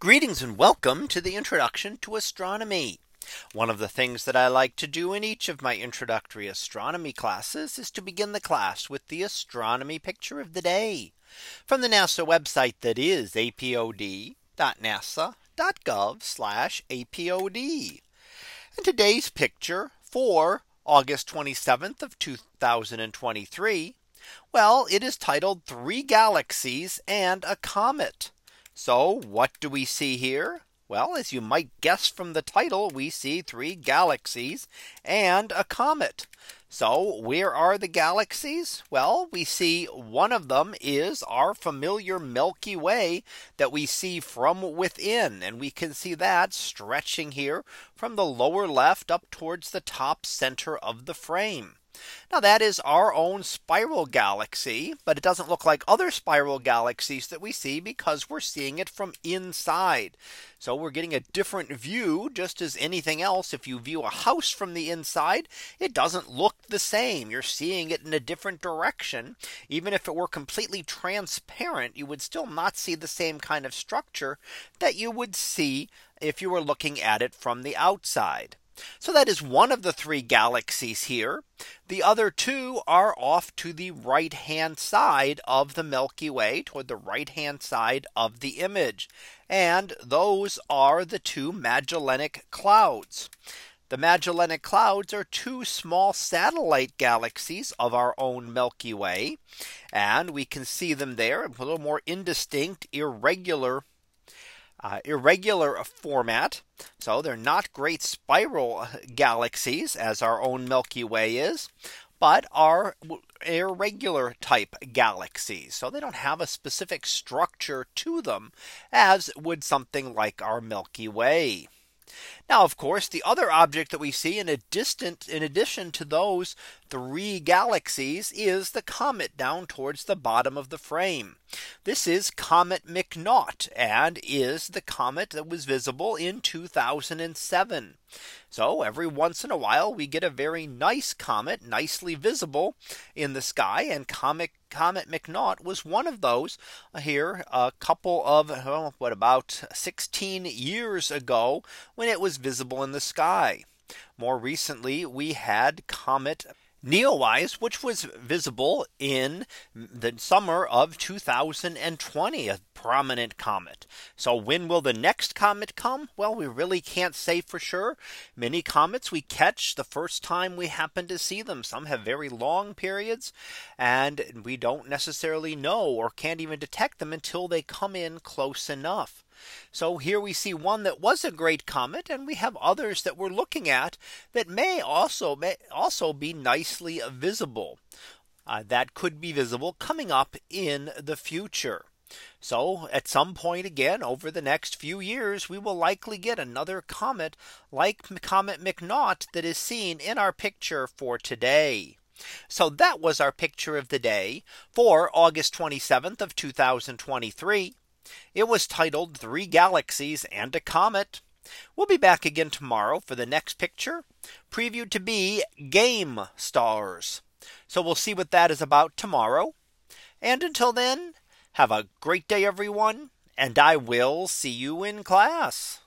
Greetings and welcome to the introduction to astronomy. One of the things that I like to do in each of my introductory astronomy classes is to begin the class with the astronomy picture of the day from the NASA website that is apod.nasa.gov apod. And today's picture for August 27th of 2023. Well, it is titled three galaxies and a comet. So what do we see here? Well, as you might guess from the title, we see three galaxies and a comet. So where are the galaxies? Well, we see one of them is our familiar Milky Way that we see from within. And we can see that stretching here from the lower left up towards the top center of the frame. Now that is our own spiral galaxy, but it doesn't look like other spiral galaxies that we see because we're seeing it from inside. So we're getting a different view just as anything else. If you view a house from the inside, it doesn't look the same. You're seeing it in a different direction. Even if it were completely transparent, you would still not see the same kind of structure that you would see if you were looking at it from the outside. So that is one of the three galaxies here. The other two are off to the right hand side of the Milky Way toward the right hand side of the image. And those are the two Magellanic clouds. The Magellanic Clouds are two small satellite galaxies of our own Milky Way. And we can see them there a little more indistinct, irregular uh, irregular format. So they're not great spiral galaxies as our own Milky Way is but are irregular type galaxies. So they don't have a specific structure to them as would something like our Milky Way. Now, of course, the other object that we see in a distant in addition to those three galaxies is the comet down towards the bottom of the frame. This is Comet McNaught and is the comet that was visible in 2007. So every once in a while we get a very nice comet nicely visible in the sky and Comet Comet McNaught was one of those here a couple of well, what about 16 years ago when it was visible in the sky. More recently, we had Comet Neowise, which was visible in the summer of 2020, a prominent comet. So when will the next comet come? Well, we really can't say for sure. Many comets we catch the first time we happen to see them. Some have very long periods and we don't necessarily know or can't even detect them until they come in close enough. So here we see one that was a great comet and we have others that we're looking at that may also may also be nicely visible. Uh, that could be visible coming up in the future. So at some point again over the next few years, we will likely get another comet like Comet McNaught that is seen in our picture for today. So that was our picture of the day for August 27th of 2023. It was titled three galaxies and a comet. We'll be back again tomorrow for the next picture previewed to be game stars. So we'll see what that is about tomorrow. And until then, have a great day, everyone. And I will see you in class.